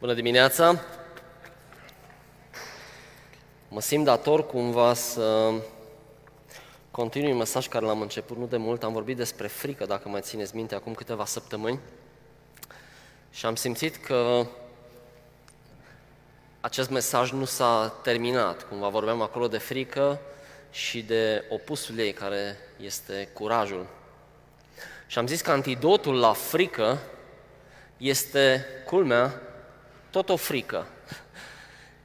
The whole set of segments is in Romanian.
Bună dimineața! Mă simt dator cumva să continui mesaj care l-am început nu de mult. Am vorbit despre frică, dacă mai țineți minte, acum câteva săptămâni. Și am simțit că acest mesaj nu s-a terminat. Cumva vorbeam acolo de frică și de opusul ei, care este curajul. Și am zis că antidotul la frică este, culmea, tot o frică,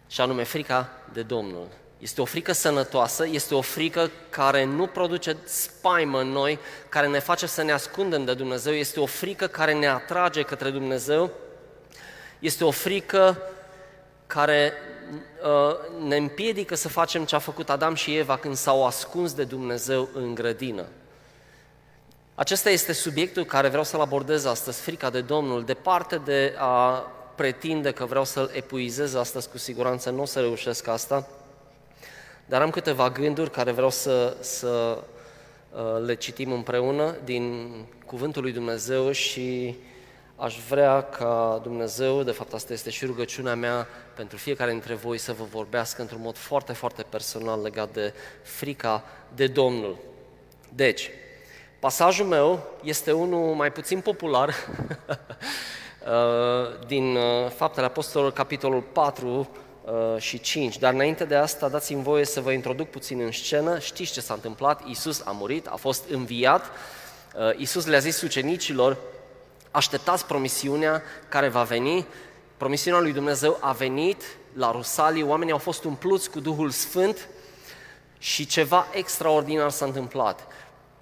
și anume frica de Domnul. Este o frică sănătoasă, este o frică care nu produce spaimă în noi, care ne face să ne ascundem de Dumnezeu, este o frică care ne atrage către Dumnezeu, este o frică care uh, ne împiedică să facem ce a făcut Adam și Eva când s-au ascuns de Dumnezeu în grădină. Acesta este subiectul care vreau să-l abordez astăzi, frica de Domnul, departe de a pretinde că vreau să-l epuizez astăzi, cu siguranță nu o să reușesc asta, dar am câteva gânduri care vreau să, să uh, le citim împreună din Cuvântul lui Dumnezeu și aș vrea ca Dumnezeu, de fapt asta este și rugăciunea mea pentru fiecare dintre voi, să vă vorbească într-un mod foarte, foarte personal legat de frica de Domnul. Deci, pasajul meu este unul mai puțin popular, Uh, din uh, Faptele Apostolilor, capitolul 4 uh, și 5. Dar înainte de asta, dați-mi voie să vă introduc puțin în scenă. Știți ce s-a întâmplat? Iisus a murit, a fost înviat. Iisus le-a zis ucenicilor, așteptați promisiunea care va veni. Promisiunea lui Dumnezeu a venit la Rusalii, oamenii au fost umpluți cu Duhul Sfânt și ceva extraordinar s-a întâmplat.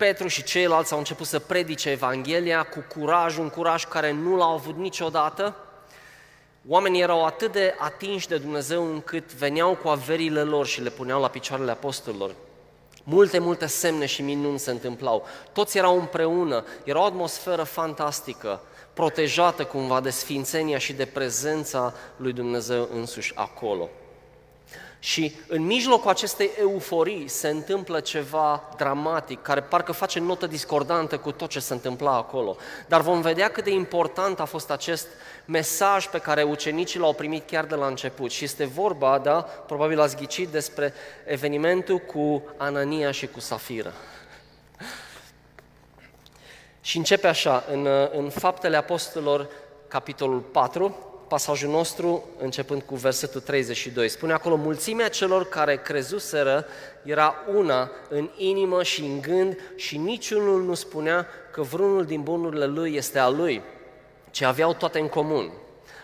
Petru și ceilalți au început să predice Evanghelia cu curaj, un curaj care nu l-au avut niciodată. Oamenii erau atât de atinși de Dumnezeu încât veneau cu averile lor și le puneau la picioarele apostolilor. Multe, multe semne și minuni se întâmplau. Toți erau împreună, era o atmosferă fantastică, protejată cumva de sfințenia și de prezența lui Dumnezeu însuși acolo. Și în mijlocul acestei euforii se întâmplă ceva dramatic, care parcă face notă discordantă cu tot ce se întâmpla acolo. Dar vom vedea cât de important a fost acest mesaj pe care ucenicii l-au primit chiar de la început. Și este vorba, da, probabil ați ghicit, despre evenimentul cu Anania și cu Safira. Și începe așa, în, în Faptele Apostolilor, capitolul 4, pasajul nostru, începând cu versetul 32. Spune acolo, mulțimea celor care crezuseră era una în inimă și în gând și niciunul nu spunea că vreunul din bunurile lui este al lui, ci aveau toate în comun.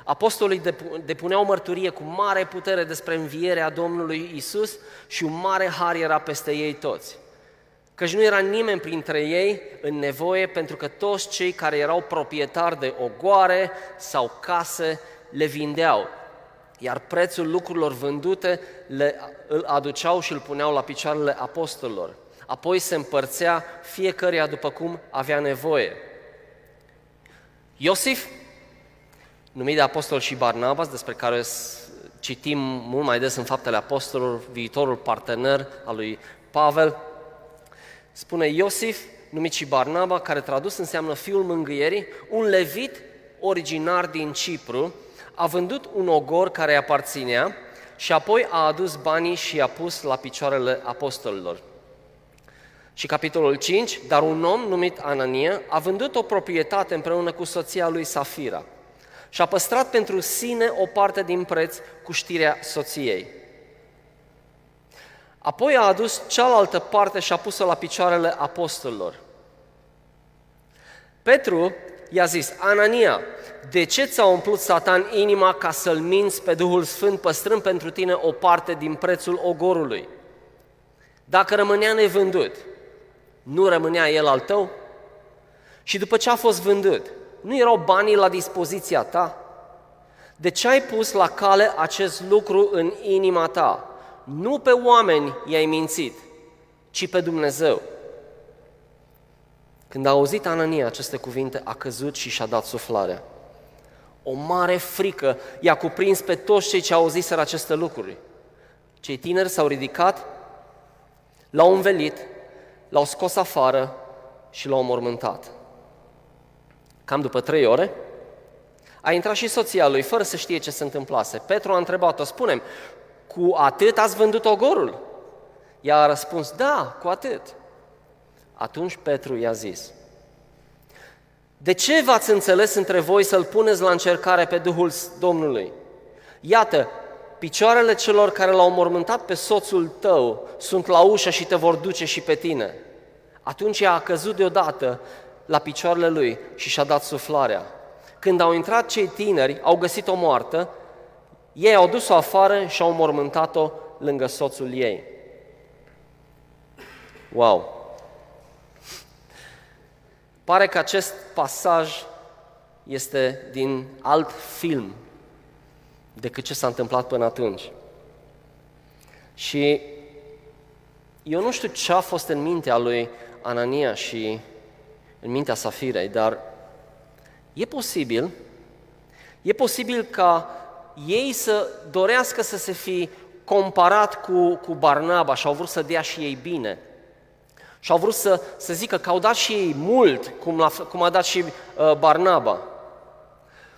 Apostolii depuneau mărturie cu mare putere despre învierea Domnului Isus și un mare har era peste ei toți căci nu era nimeni printre ei în nevoie, pentru că toți cei care erau proprietari de ogoare sau case le vindeau, iar prețul lucrurilor vândute le, îl aduceau și îl puneau la picioarele apostolilor. Apoi se împărțea fiecăruia după cum avea nevoie. Iosif, numit de apostol și Barnabas, despre care citim mult mai des în faptele apostolilor, viitorul partener al lui Pavel, spune Iosif, numit și Barnaba, care tradus înseamnă fiul mângâierii, un levit originar din Cipru, a vândut un ogor care îi aparținea și apoi a adus banii și i-a pus la picioarele apostolilor. Și capitolul 5, dar un om numit Anania a vândut o proprietate împreună cu soția lui Safira și a păstrat pentru sine o parte din preț cu știrea soției. Apoi a adus cealaltă parte și a pus-o la picioarele apostolilor. Petru i-a zis, Anania, de ce ți-a umplut Satan inima ca să-L minți pe Duhul Sfânt păstrând pentru tine o parte din prețul ogorului? Dacă rămânea nevândut, nu rămânea el al tău? Și după ce a fost vândut, nu erau banii la dispoziția ta? De ce ai pus la cale acest lucru în inima ta? Nu pe oameni i-ai mințit, ci pe Dumnezeu. Când a auzit Anania aceste cuvinte, a căzut și și-a dat suflarea. O mare frică i-a cuprins pe toți cei ce au auziseră aceste lucruri. Cei tineri s-au ridicat, l-au învelit, l-au scos afară și l-au mormântat. Cam după trei ore, A intrat și soția lui, fără să știe ce se întâmplase. Petru a întrebat-o, spunem, cu atât ați vândut ogorul? Ea a răspuns, da, cu atât. Atunci Petru i-a zis, de ce v-ați înțeles între voi să-L puneți la încercare pe Duhul Domnului? Iată, picioarele celor care l-au mormântat pe soțul tău sunt la ușă și te vor duce și pe tine. Atunci ea a căzut deodată la picioarele lui și și-a dat suflarea. Când au intrat cei tineri, au găsit-o moartă, ei au dus-o afară și au mormântat-o lângă soțul ei. Wow! Pare că acest pasaj este din alt film decât ce s-a întâmplat până atunci. Și eu nu știu ce a fost în mintea lui Anania și în mintea Safirei, dar e posibil, e posibil ca ei să dorească să se fi comparat cu, cu Barnaba și au vrut să dea și ei bine. Și au vrut să, să zică că au dat și ei mult, cum, la, cum a dat și uh, Barnaba.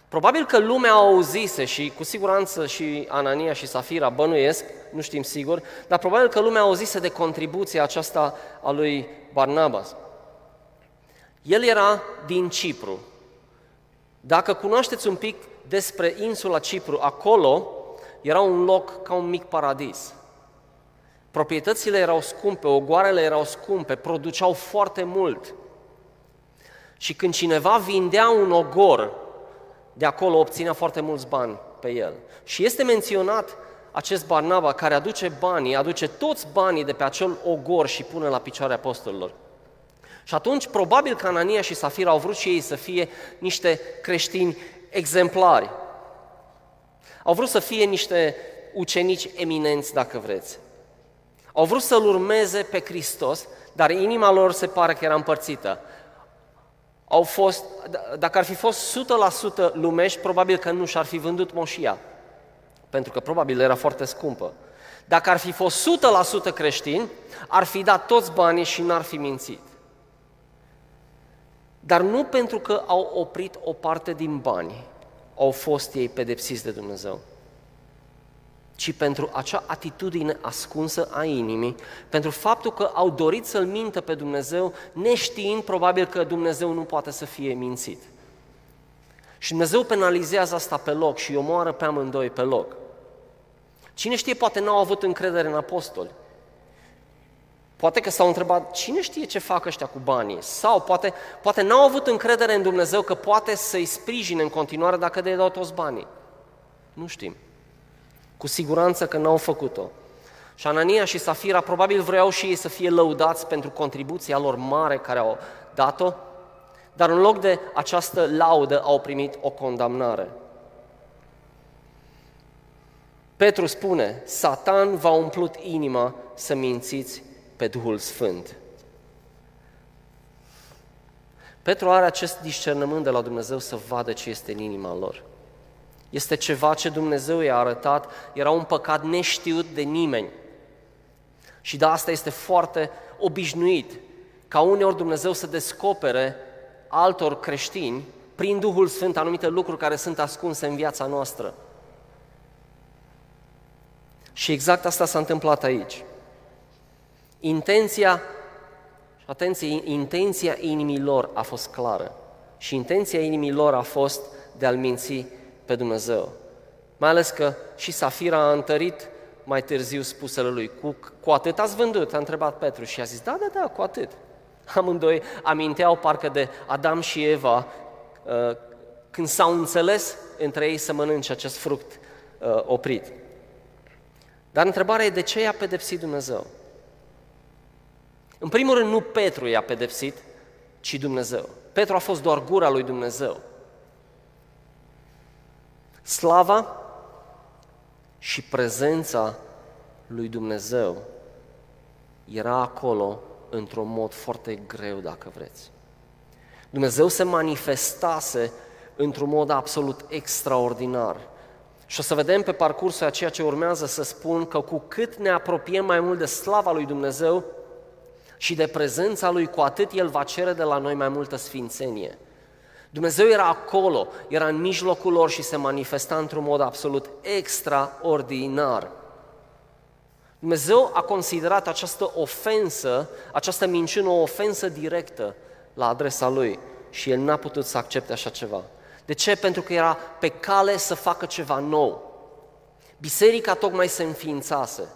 Probabil că lumea a auzise și cu siguranță și Anania și Safira bănuiesc, nu știm sigur, dar probabil că lumea a auzise de contribuția aceasta a lui Barnabas. El era din Cipru. Dacă cunoașteți un pic despre insula Cipru, acolo era un loc ca un mic paradis. Proprietățile erau scumpe, ogoarele erau scumpe, produceau foarte mult. Și când cineva vindea un ogor, de acolo obținea foarte mulți bani pe el. Și este menționat acest Barnaba care aduce banii, aduce toți banii de pe acel ogor și pune la picioare apostolilor. Și atunci, probabil că Anania și Safira au vrut și ei să fie niște creștini exemplari. Au vrut să fie niște ucenici eminenți, dacă vreți. Au vrut să-L urmeze pe Hristos, dar inima lor se pare că era împărțită. Au fost, dacă ar fi fost 100% lumești, probabil că nu și-ar fi vândut moșia, pentru că probabil era foarte scumpă. Dacă ar fi fost 100% creștini, ar fi dat toți banii și n-ar fi mințit. Dar nu pentru că au oprit o parte din bani, au fost ei pedepsiți de Dumnezeu ci pentru acea atitudine ascunsă a inimii, pentru faptul că au dorit să-L mintă pe Dumnezeu, neștiind probabil că Dumnezeu nu poate să fie mințit. Și Dumnezeu penalizează asta pe loc și îi omoară pe amândoi pe loc. Cine știe, poate n-au avut încredere în apostoli. Poate că s-au întrebat, cine știe ce fac ăștia cu banii? Sau poate, poate n-au avut încredere în Dumnezeu că poate să-i sprijine în continuare dacă de dau toți banii. Nu știm. Cu siguranță că n-au făcut-o. Și Anania și Safira probabil vreau și ei să fie lăudați pentru contribuția lor mare care au dat-o, dar în loc de această laudă au primit o condamnare. Petru spune, Satan v-a umplut inima să mințiți pe Duhul Sfânt. Petru are acest discernământ de la Dumnezeu să vadă ce este în inima lor. Este ceva ce Dumnezeu i-a arătat, era un păcat neștiut de nimeni. Și de asta este foarte obișnuit ca uneori Dumnezeu să descopere altor creștini prin Duhul Sfânt anumite lucruri care sunt ascunse în viața noastră. Și exact asta s-a întâmplat aici. Intenția, atenție, intenția inimii lor a fost clară. Și intenția inimii lor a fost de a-L minți pe Dumnezeu. Mai ales că și Safira a întărit mai târziu spusele lui. Cu, cu atât ați vândut? A întrebat Petru și a zis, da, da, da, cu atât. Amândoi aminteau parcă de Adam și Eva uh, când s-au înțeles între ei să mănânce acest fruct uh, oprit. Dar întrebarea e de ce i-a pedepsit Dumnezeu? În primul rând, nu Petru i-a pedepsit, ci Dumnezeu. Petru a fost doar gura lui Dumnezeu. Slava și prezența lui Dumnezeu era acolo într-un mod foarte greu, dacă vreți. Dumnezeu se manifestase într-un mod absolut extraordinar. Și o să vedem pe parcursul a ceea ce urmează să spun că cu cât ne apropiem mai mult de slava lui Dumnezeu și de prezența lui, cu atât El va cere de la noi mai multă sfințenie. Dumnezeu era acolo, era în mijlocul lor și se manifesta într-un mod absolut extraordinar. Dumnezeu a considerat această ofensă, această minciună o ofensă directă la adresa lui și el n-a putut să accepte așa ceva. De ce? Pentru că era pe cale să facă ceva nou. Biserica tocmai se înființase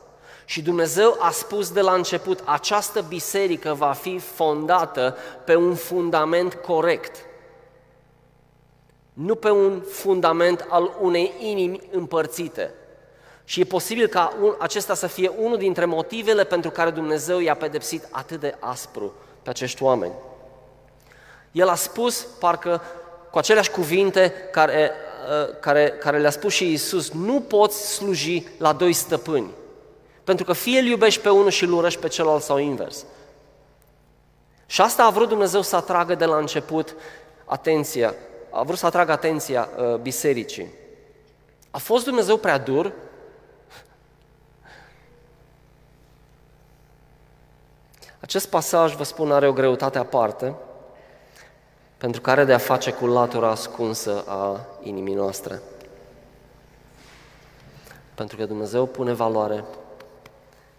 și Dumnezeu a spus de la început, această biserică va fi fondată pe un fundament corect, nu pe un fundament al unei inimi împărțite. Și e posibil ca un, acesta să fie unul dintre motivele pentru care Dumnezeu i-a pedepsit atât de aspru pe acești oameni. El a spus, parcă cu aceleași cuvinte care, uh, care, care le-a spus și Iisus, nu poți sluji la doi stăpâni. Pentru că fie îl iubești pe unul și îl urăști pe celălalt sau invers. Și asta a vrut Dumnezeu să atragă de la început atenția, a vrut să atragă atenția uh, bisericii. A fost Dumnezeu prea dur? Acest pasaj, vă spun, are o greutate aparte, pentru că are de a face cu latura ascunsă a inimii noastre. Pentru că Dumnezeu pune valoare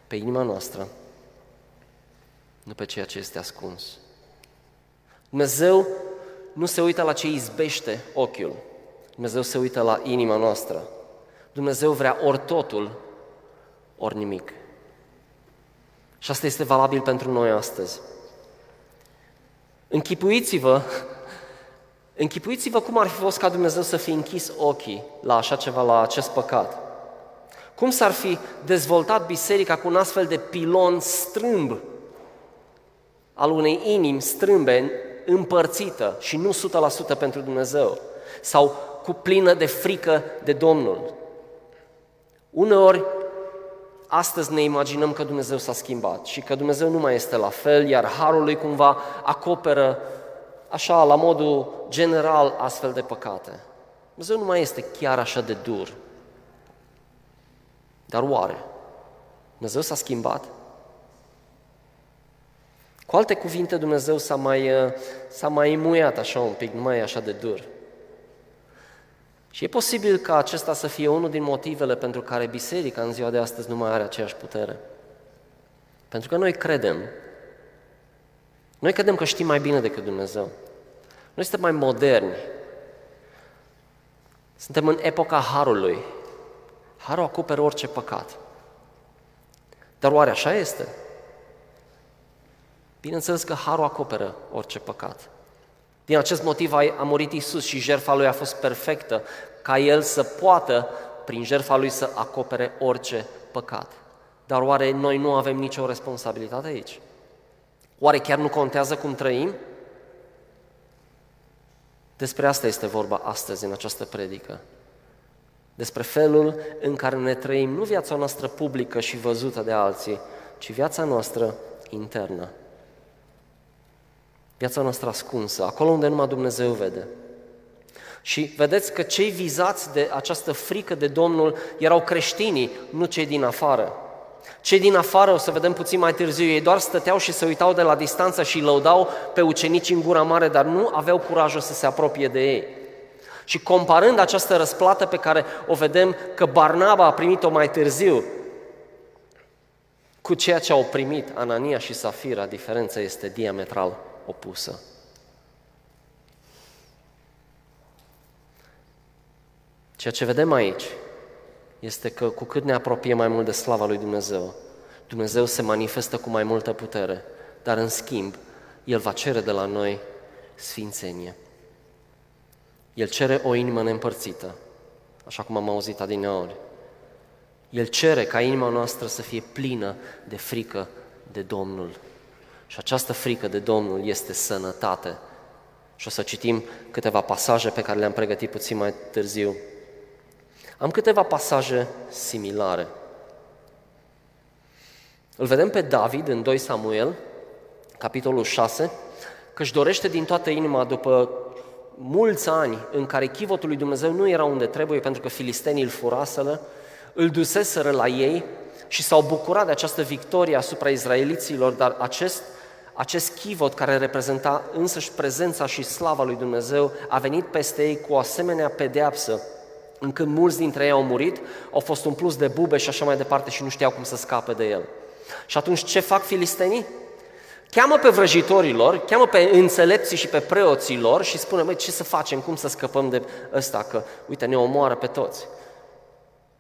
pe inima noastră, nu pe ceea ce este ascuns. Dumnezeu nu se uită la ce izbește ochiul, Dumnezeu se uită la inima noastră. Dumnezeu vrea ori totul, ori nimic. Și asta este valabil pentru noi astăzi. Închipuiți-vă, închipuiți-vă cum ar fi fost ca Dumnezeu să fie închis ochii la așa ceva, la acest păcat. Cum s-ar fi dezvoltat biserica cu un astfel de pilon strâmb al unei inimi strâmbe, împărțită și nu 100% pentru Dumnezeu, sau cu plină de frică de Domnul. Uneori, astăzi ne imaginăm că Dumnezeu s-a schimbat și că Dumnezeu nu mai este la fel, iar harul lui cumva acoperă, așa, la modul general, astfel de păcate. Dumnezeu nu mai este chiar așa de dur. Dar oare? Dumnezeu s-a schimbat? Cu alte cuvinte, Dumnezeu s-a mai, uh, s-a mai muiat așa un pic, nu mai e așa de dur. Și e posibil ca acesta să fie unul din motivele pentru care biserica în ziua de astăzi nu mai are aceeași putere. Pentru că noi credem, noi credem că știm mai bine decât Dumnezeu. Noi suntem mai moderni. Suntem în epoca Harului. Harul acoperă orice păcat. Dar oare așa este? Bineînțeles că Harul acoperă orice păcat. Din acest motiv a murit Isus și jertfa Lui a fost perfectă, ca El să poată, prin jertfa Lui, să acopere orice păcat. Dar oare noi nu avem nicio responsabilitate aici? Oare chiar nu contează cum trăim? Despre asta este vorba astăzi în această predică despre felul în care ne trăim nu viața noastră publică și văzută de alții, ci viața noastră internă. Viața noastră ascunsă, acolo unde numai Dumnezeu vede. Și vedeți că cei vizați de această frică de Domnul erau creștinii, nu cei din afară. Cei din afară, o să vedem puțin mai târziu, ei doar stăteau și se uitau de la distanță și lăudau pe ucenici în gura mare, dar nu aveau curajul să se apropie de ei. Și comparând această răsplată pe care o vedem că Barnaba a primit-o mai târziu cu ceea ce au primit Anania și Safira, diferența este diametral opusă. Ceea ce vedem aici este că cu cât ne apropiem mai mult de slava lui Dumnezeu, Dumnezeu se manifestă cu mai multă putere, dar în schimb, El va cere de la noi sfințenie. El cere o inimă neîmpărțită, așa cum am auzit adineori. El cere ca inima noastră să fie plină de frică de Domnul. Și această frică de Domnul este sănătate. Și o să citim câteva pasaje pe care le-am pregătit puțin mai târziu. Am câteva pasaje similare. Îl vedem pe David în 2 Samuel, capitolul 6, că își dorește din toată inima după mulți ani în care chivotul lui Dumnezeu nu era unde trebuie pentru că filistenii îl furaseră, îl duseseră la ei și s-au bucurat de această victorie asupra izraeliților, dar acest, acest chivot care reprezenta însăși prezența și slava lui Dumnezeu a venit peste ei cu o asemenea pedeapsă încât mulți dintre ei au murit, au fost umpluți de bube și așa mai departe și nu știau cum să scape de el. Și atunci ce fac filistenii? Cheamă pe vrăjitorilor, cheamă pe înțelepții și pe preoții lor și spune, măi, ce să facem, cum să scăpăm de ăsta, că, uite, ne omoară pe toți.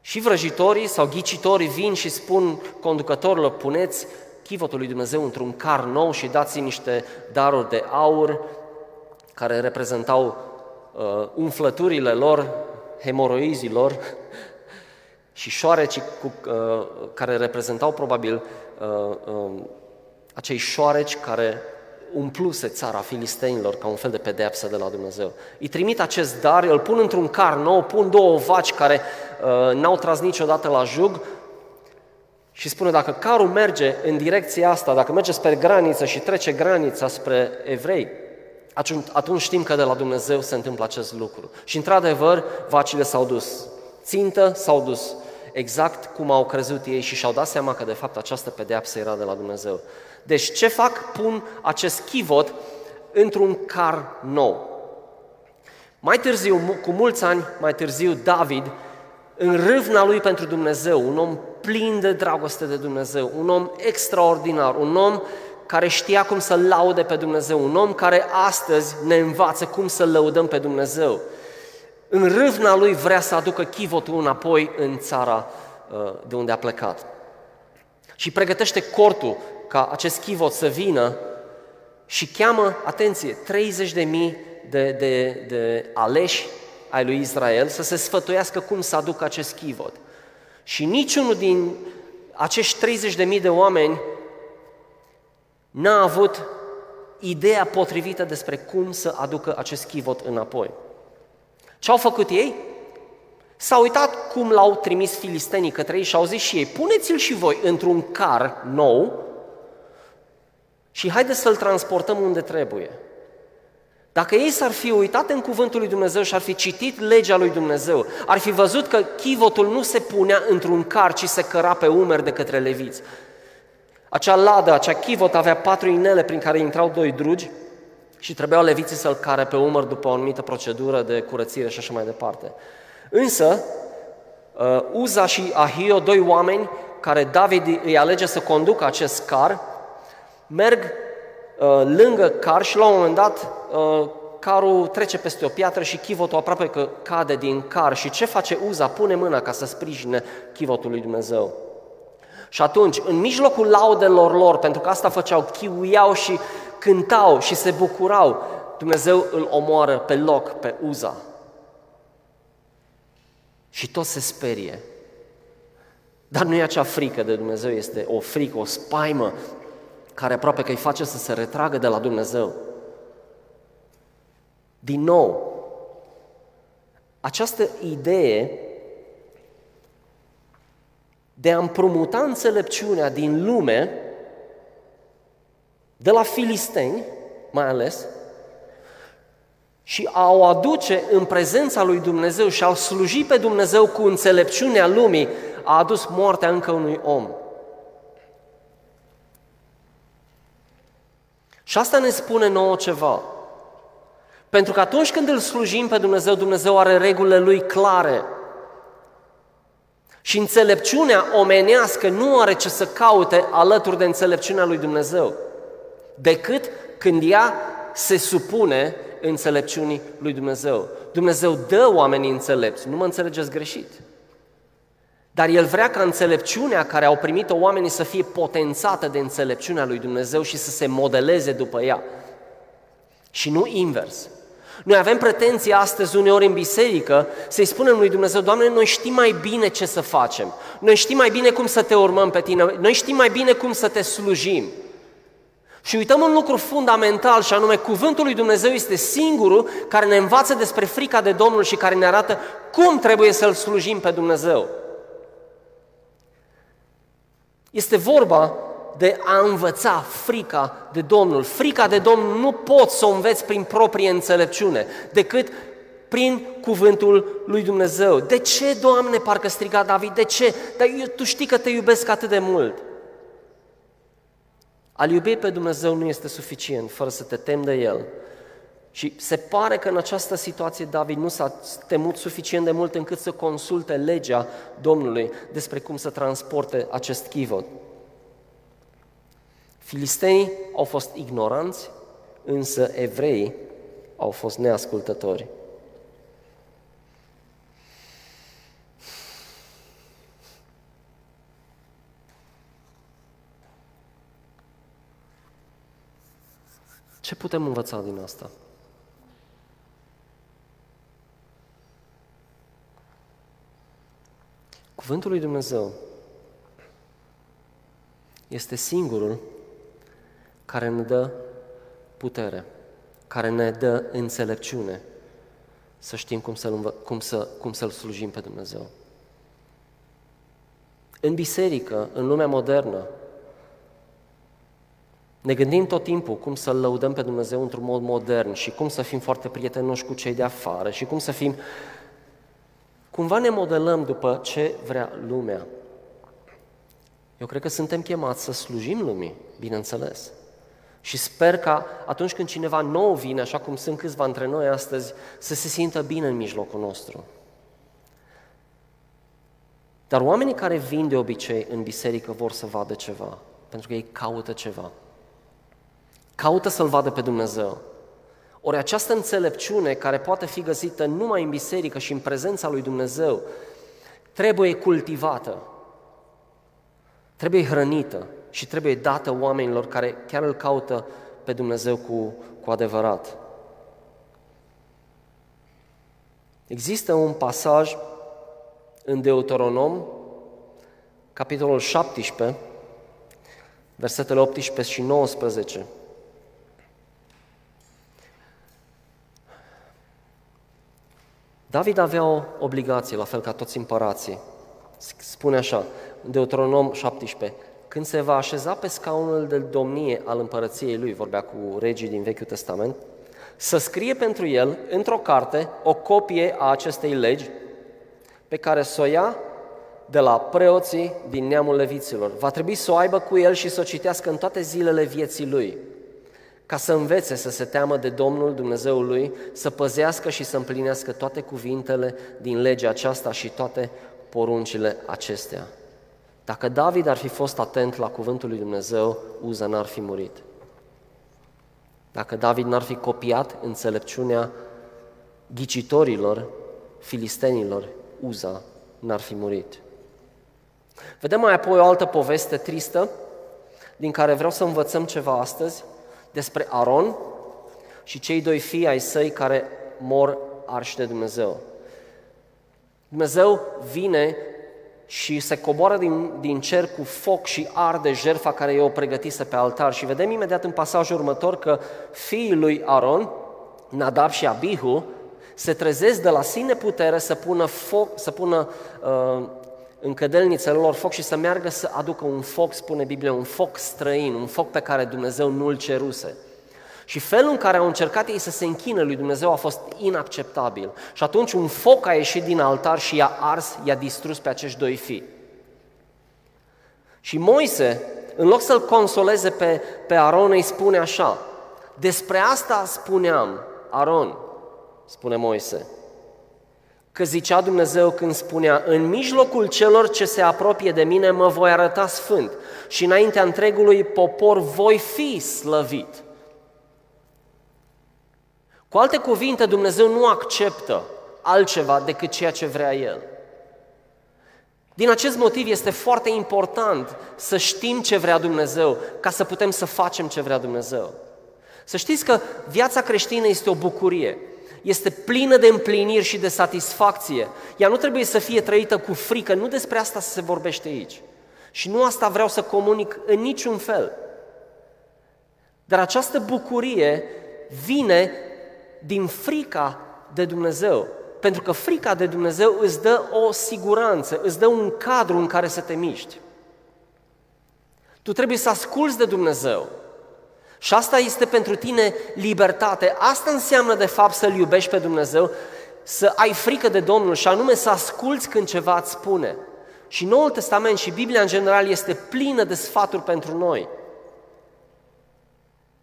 Și vrăjitorii sau ghicitorii vin și spun conducătorilor, puneți chivotul lui Dumnezeu într-un car nou și dați niște daruri de aur care reprezentau uh, umflăturile lor, hemoroizilor și șoareci cu, uh, care reprezentau probabil uh, uh, acei șoareci care umpluse țara filistenilor ca un fel de pedeapsă de la Dumnezeu. Îi trimit acest dar, îl pun într-un car nou, pun două vaci care uh, n-au tras niciodată la jug și spune dacă carul merge în direcția asta, dacă merge spre graniță și trece granița spre evrei, atunci, atunci știm că de la Dumnezeu se întâmplă acest lucru. Și într-adevăr, vacile s-au dus. Țintă s-au dus exact cum au crezut ei și și-au dat seama că de fapt această pedeapsă era de la Dumnezeu. Deci ce fac? Pun acest chivot într-un car nou. Mai târziu, cu mulți ani mai târziu, David, în râvna lui pentru Dumnezeu, un om plin de dragoste de Dumnezeu, un om extraordinar, un om care știa cum să laude pe Dumnezeu, un om care astăzi ne învață cum să lăudăm pe Dumnezeu. În râvna lui vrea să aducă chivotul înapoi în țara uh, de unde a plecat. Și pregătește cortul ca acest chivot să vină și cheamă, atenție, 30 de mii de, de, de aleși ai lui Israel să se sfătuiască cum să aducă acest chivot. Și niciunul din acești 30 de mii de oameni n-a avut ideea potrivită despre cum să aducă acest chivot înapoi. Ce au făcut ei? S-au uitat cum l-au trimis filistenii către ei și au zis și ei, puneți-l și voi într-un car nou și haideți să-l transportăm unde trebuie. Dacă ei s-ar fi uitat în cuvântul lui Dumnezeu și ar fi citit legea lui Dumnezeu, ar fi văzut că chivotul nu se punea într-un car, ci se căra pe umeri de către leviți. Acea ladă, acea chivot avea patru inele prin care intrau doi drugi și trebuiau leviții să-l care pe umăr după o anumită procedură de curățire și așa mai departe. Însă, uh, Uza și Ahio, doi oameni care David îi alege să conducă acest car, merg uh, lângă car și la un moment dat uh, carul trece peste o piatră și chivotul aproape că cade din car. Și ce face Uza? Pune mâna ca să sprijine chivotul lui Dumnezeu. Și atunci, în mijlocul laudelor lor, pentru că asta făceau, chiuiau și cântau și se bucurau, Dumnezeu îl omoară pe loc, pe Uza. Și tot se sperie. Dar nu e acea frică de Dumnezeu, este o frică, o spaimă care aproape că îi face să se retragă de la Dumnezeu. Din nou, această idee de a împrumuta înțelepciunea din lume, de la filisteni, mai ales, și a o aduce în prezența lui Dumnezeu și a sluji pe Dumnezeu cu înțelepciunea lumii, a adus moartea încă unui om. Și asta ne spune nouă ceva. Pentru că atunci când îl slujim pe Dumnezeu, Dumnezeu are regulile lui clare. Și înțelepciunea omenească nu are ce să caute alături de înțelepciunea lui Dumnezeu, decât când ea se supune înțelepciunii lui Dumnezeu. Dumnezeu dă oamenii înțelepți, nu mă înțelegeți greșit. Dar El vrea ca înțelepciunea care au primit-o oamenii să fie potențată de înțelepciunea lui Dumnezeu și să se modeleze după ea. Și nu invers. Noi avem pretenții astăzi uneori în biserică să-i spunem lui Dumnezeu, Doamne, noi știm mai bine ce să facem, noi știm mai bine cum să te urmăm pe tine, noi știm mai bine cum să te slujim. Și uităm un lucru fundamental și anume cuvântul lui Dumnezeu este singurul care ne învață despre frica de Domnul și care ne arată cum trebuie să-L slujim pe Dumnezeu. Este vorba de a învăța frica de Domnul. Frica de Domnul nu poți să o înveți prin proprie înțelepciune, decât prin cuvântul lui Dumnezeu. De ce, Doamne, parcă striga David, de ce? Dar eu, tu știi că te iubesc atât de mult. A iubi pe Dumnezeu nu este suficient fără să te temi de El. Și se pare că în această situație David nu s-a temut suficient de mult încât să consulte legea Domnului despre cum să transporte acest chivot. Filisteii au fost ignoranți, însă evreii au fost neascultători. Ce putem învăța din asta? Cuvântul lui Dumnezeu este singurul care ne dă putere, care ne dă înțelepciune să știm cum să-L, cum să, cum să-L slujim pe Dumnezeu. În biserică, în lumea modernă, ne gândim tot timpul cum să-L lăudăm pe Dumnezeu într-un mod modern și cum să fim foarte prietenoși cu cei de afară și cum să fim... Cumva ne modelăm după ce vrea lumea. Eu cred că suntem chemați să slujim lumii, bineînțeles. Și sper ca atunci când cineva nou vine, așa cum sunt câțiva între noi astăzi, să se simtă bine în mijlocul nostru. Dar oamenii care vin de obicei în biserică vor să vadă ceva, pentru că ei caută ceva. Caută să-L vadă pe Dumnezeu. Ori această înțelepciune care poate fi găsită numai în biserică și în prezența lui Dumnezeu, trebuie cultivată, trebuie hrănită și trebuie dată oamenilor care chiar îl caută pe Dumnezeu cu, cu adevărat. Există un pasaj în Deuteronom, capitolul 17, versetele 18 și 19, David avea o obligație, la fel ca toți împărații. Spune așa, în Deuteronom 17, când se va așeza pe scaunul de domnie al împărăției lui, vorbea cu regii din Vechiul Testament, să scrie pentru el, într-o carte, o copie a acestei legi, pe care să o ia de la preoții din neamul leviților. Va trebui să o aibă cu el și să o citească în toate zilele vieții lui ca să învețe să se teamă de Domnul Dumnezeul lui, să păzească și să împlinească toate cuvintele din legea aceasta și toate poruncile acestea. Dacă David ar fi fost atent la cuvântul lui Dumnezeu, Uza n-ar fi murit. Dacă David n-ar fi copiat înțelepciunea ghicitorilor, filistenilor, Uza n-ar fi murit. Vedem mai apoi o altă poveste tristă, din care vreau să învățăm ceva astăzi, despre Aron și cei doi fii ai săi care mor arși de Dumnezeu. Dumnezeu vine și se coboară din, din cer cu foc și arde jertfa care i-o pregătise pe altar. Și vedem imediat în pasajul următor că fiii lui Aron, Nadab și Abihu, se trezesc de la sine putere să pună, foc, să pună uh, în cădelnițele lor foc și să meargă să aducă un foc, spune Biblia, un foc străin, un foc pe care Dumnezeu nu-l ceruse. Și felul în care au încercat ei să se închină lui Dumnezeu a fost inacceptabil. Și atunci un foc a ieșit din altar și i-a ars, i-a distrus pe acești doi fii. Și Moise, în loc să-l consoleze pe, pe Aron, îi spune așa, despre asta spuneam, Aron, spune Moise, că zicea Dumnezeu când spunea, în mijlocul celor ce se apropie de mine mă voi arăta sfânt și înaintea întregului popor voi fi slăvit. Cu alte cuvinte, Dumnezeu nu acceptă altceva decât ceea ce vrea El. Din acest motiv este foarte important să știm ce vrea Dumnezeu, ca să putem să facem ce vrea Dumnezeu. Să știți că viața creștină este o bucurie este plină de împliniri și de satisfacție. Ea nu trebuie să fie trăită cu frică, nu despre asta se vorbește aici. Și nu asta vreau să comunic în niciun fel. Dar această bucurie vine din frica de Dumnezeu. Pentru că frica de Dumnezeu îți dă o siguranță, îți dă un cadru în care să te miști. Tu trebuie să asculți de Dumnezeu. Și asta este pentru tine libertate. Asta înseamnă de fapt să-L iubești pe Dumnezeu, să ai frică de Domnul și anume să asculți când ceva îți spune. Și Noul Testament și Biblia în general este plină de sfaturi pentru noi.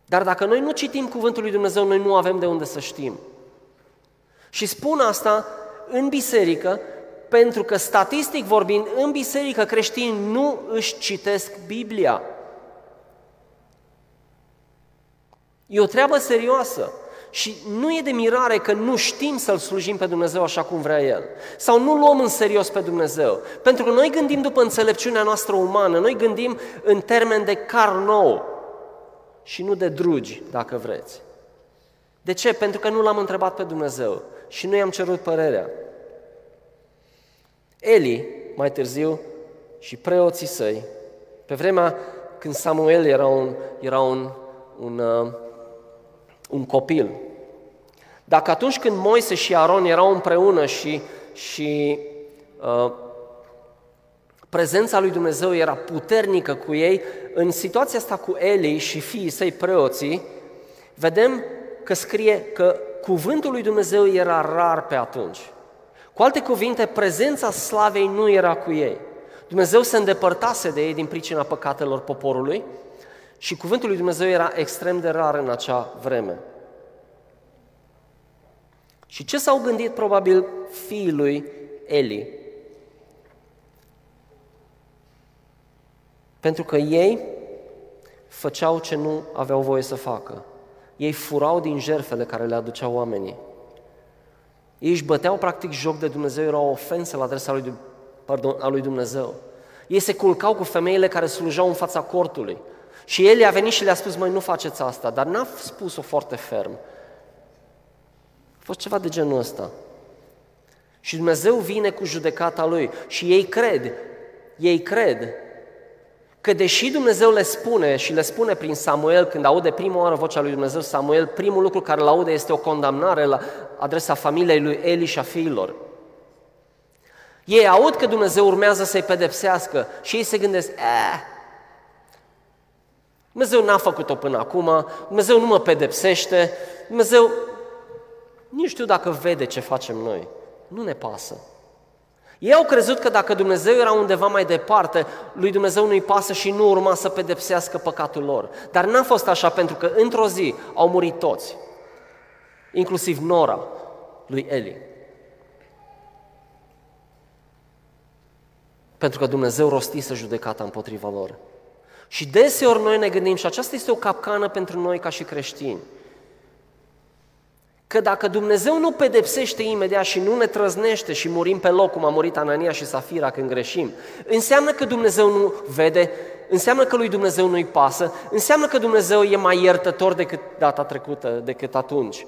Dar dacă noi nu citim cuvântul lui Dumnezeu, noi nu avem de unde să știm. Și spun asta în biserică, pentru că statistic vorbind, în biserică creștinii nu își citesc Biblia. E o treabă serioasă. Și nu e de mirare că nu știm să-L slujim pe Dumnezeu așa cum vrea El. Sau nu luăm în serios pe Dumnezeu. Pentru că noi gândim după înțelepciunea noastră umană, noi gândim în termen de car nou și nu de drugi, dacă vreți. De ce? Pentru că nu l-am întrebat pe Dumnezeu și nu i-am cerut părerea. Eli, mai târziu, și preoții săi, pe vremea când Samuel era un, era un, un, uh, un copil. Dacă atunci când Moise și Aron erau împreună și, și uh, prezența lui Dumnezeu era puternică cu ei, în situația asta cu Eli și fiii săi preoții, vedem că scrie că cuvântul lui Dumnezeu era rar pe atunci. Cu alte cuvinte, prezența slavei nu era cu ei. Dumnezeu se îndepărtase de ei din pricina păcatelor poporului și cuvântul lui Dumnezeu era extrem de rar în acea vreme. Și ce s-au gândit probabil fiii lui Eli? Pentru că ei făceau ce nu aveau voie să facă. Ei furau din jerfele care le aduceau oamenii. Ei își băteau practic joc de Dumnezeu, era o ofensă la adresa lui, pardon, a lui Dumnezeu. Ei se culcau cu femeile care slujau în fața cortului. Și el a venit și le-a spus, măi, nu faceți asta, dar n-a spus-o foarte ferm. A fost ceva de genul ăsta. Și Dumnezeu vine cu judecata Lui și ei cred, ei cred că deși Dumnezeu le spune și le spune prin Samuel, când aude prima oară vocea lui Dumnezeu Samuel, primul lucru care îl aude este o condamnare la adresa familiei lui Eli și a fiilor. Ei aud că Dumnezeu urmează să-i pedepsească și ei se gândesc, eh, Dumnezeu n-a făcut-o până acum, Dumnezeu nu mă pedepsește, Dumnezeu nici știu dacă vede ce facem noi. Nu ne pasă. Ei au crezut că dacă Dumnezeu era undeva mai departe, lui Dumnezeu nu-i pasă și nu urma să pedepsească păcatul lor. Dar n-a fost așa pentru că într-o zi au murit toți, inclusiv Nora lui Eli. Pentru că Dumnezeu rostise judecata împotriva lor. Și deseori noi ne gândim, și aceasta este o capcană pentru noi ca și creștini, că dacă Dumnezeu nu pedepsește imediat și nu ne trăznește și murim pe loc, cum a murit Anania și Safira când greșim, înseamnă că Dumnezeu nu vede, înseamnă că lui Dumnezeu nu-i pasă, înseamnă că Dumnezeu e mai iertător decât data trecută, decât atunci.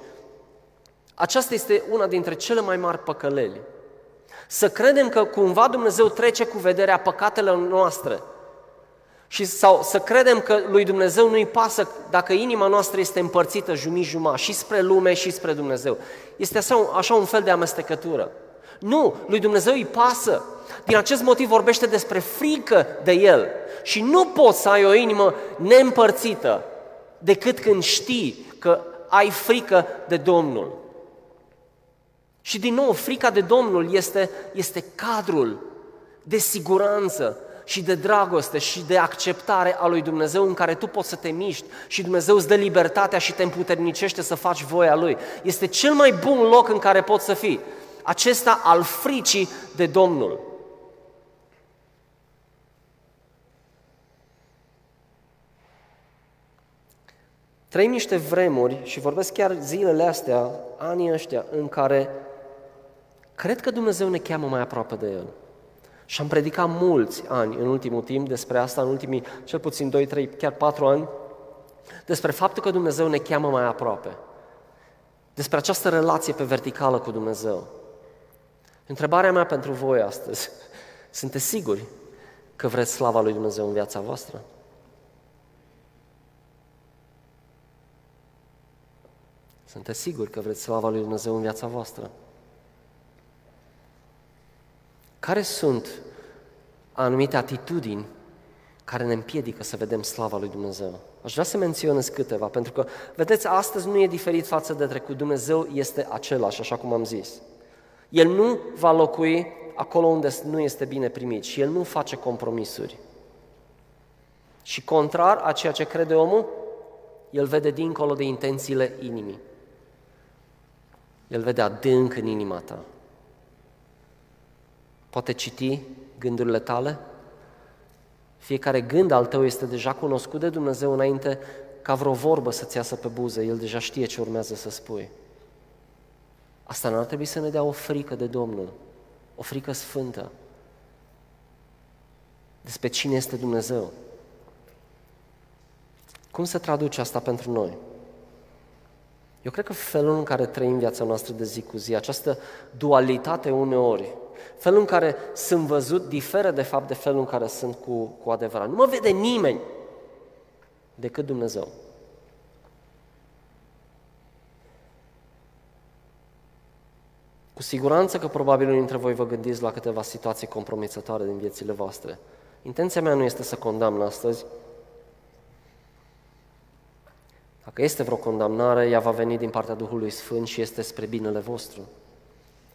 Aceasta este una dintre cele mai mari păcăleli. Să credem că cumva Dumnezeu trece cu vederea păcatelor noastre – și sau să credem că lui Dumnezeu nu-i pasă dacă inima noastră este împărțită jumii-juma și spre lume și spre Dumnezeu. Este așa, așa un fel de amestecătură. Nu, lui Dumnezeu îi pasă. Din acest motiv vorbește despre frică de El. Și nu poți să ai o inimă neîmpărțită decât când știi că ai frică de Domnul. Și din nou, frica de Domnul este, este cadrul de siguranță și de dragoste și de acceptare a lui Dumnezeu în care tu poți să te miști și Dumnezeu îți dă libertatea și te împuternicește să faci voia Lui. Este cel mai bun loc în care poți să fii. Acesta al fricii de Domnul. Trăim niște vremuri și vorbesc chiar zilele astea, anii ăștia, în care cred că Dumnezeu ne cheamă mai aproape de El. Și am predicat mulți ani în ultimul timp despre asta, în ultimii cel puțin 2, 3, chiar 4 ani, despre faptul că Dumnezeu ne cheamă mai aproape. Despre această relație pe verticală cu Dumnezeu. Întrebarea mea pentru voi astăzi, sunteți siguri că vreți slava lui Dumnezeu în viața voastră? Sunteți siguri că vreți slava lui Dumnezeu în viața voastră? Care sunt anumite atitudini care ne împiedică să vedem slava lui Dumnezeu? Aș vrea să menționez câteva, pentru că, vedeți, astăzi nu e diferit față de trecut. Dumnezeu este același, așa cum am zis. El nu va locui acolo unde nu este bine primit și El nu face compromisuri. Și contrar a ceea ce crede omul, El vede dincolo de intențiile inimii. El vede adânc în inima ta. Poate citi gândurile tale? Fiecare gând al tău este deja cunoscut de Dumnezeu înainte ca vreo vorbă să-ți iasă pe buze. El deja știe ce urmează să spui. Asta nu ar trebui să ne dea o frică de Domnul, o frică sfântă despre cine este Dumnezeu. Cum se traduce asta pentru noi? Eu cred că felul în care trăim viața noastră de zi cu zi, această dualitate uneori, felul în care sunt văzut diferă de fapt de felul în care sunt cu, cu adevărat. Nu mă vede nimeni decât Dumnezeu. Cu siguranță că probabil unii dintre voi vă gândiți la câteva situații compromisătoare din viețile voastre. Intenția mea nu este să condamn astăzi. Dacă este vreo condamnare, ea va veni din partea Duhului Sfânt și este spre binele vostru.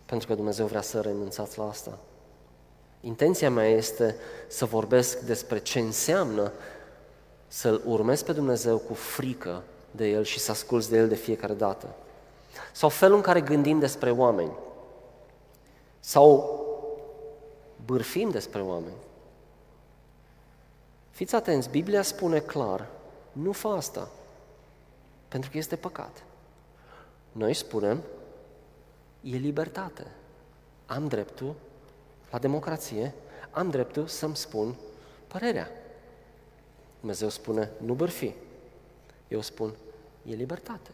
Pentru că Dumnezeu vrea să renunțați la asta. Intenția mea este să vorbesc despre ce înseamnă să-L urmezi pe Dumnezeu cu frică de El și să asculți de El de fiecare dată. Sau felul în care gândim despre oameni. Sau bârfim despre oameni. Fiți atenți, Biblia spune clar, nu fă asta, pentru că este păcat. Noi spunem, e libertate. Am dreptul la democrație, am dreptul să-mi spun părerea. Dumnezeu spune, nu bârfi. Eu spun, e libertate.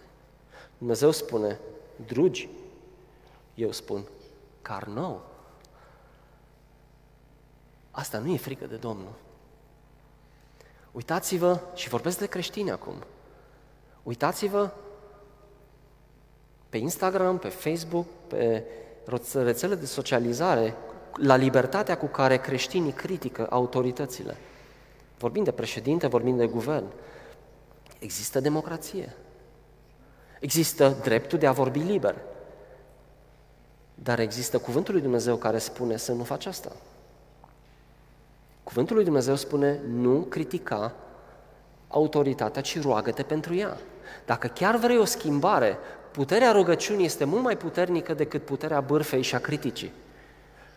Dumnezeu spune, drugi. Eu spun, carnou. Asta nu e frică de Domnul. Uitați-vă, și vorbesc de creștini acum, uitați-vă pe Instagram, pe Facebook, pe rețele de socializare, la libertatea cu care creștinii critică autoritățile. Vorbim de președinte, vorbim de guvern. Există democrație. Există dreptul de a vorbi liber. Dar există cuvântul lui Dumnezeu care spune să nu faci asta. Cuvântul lui Dumnezeu spune nu critica autoritatea, ci roagă-te pentru ea. Dacă chiar vrei o schimbare, puterea rugăciunii este mult mai puternică decât puterea bârfei și a criticii.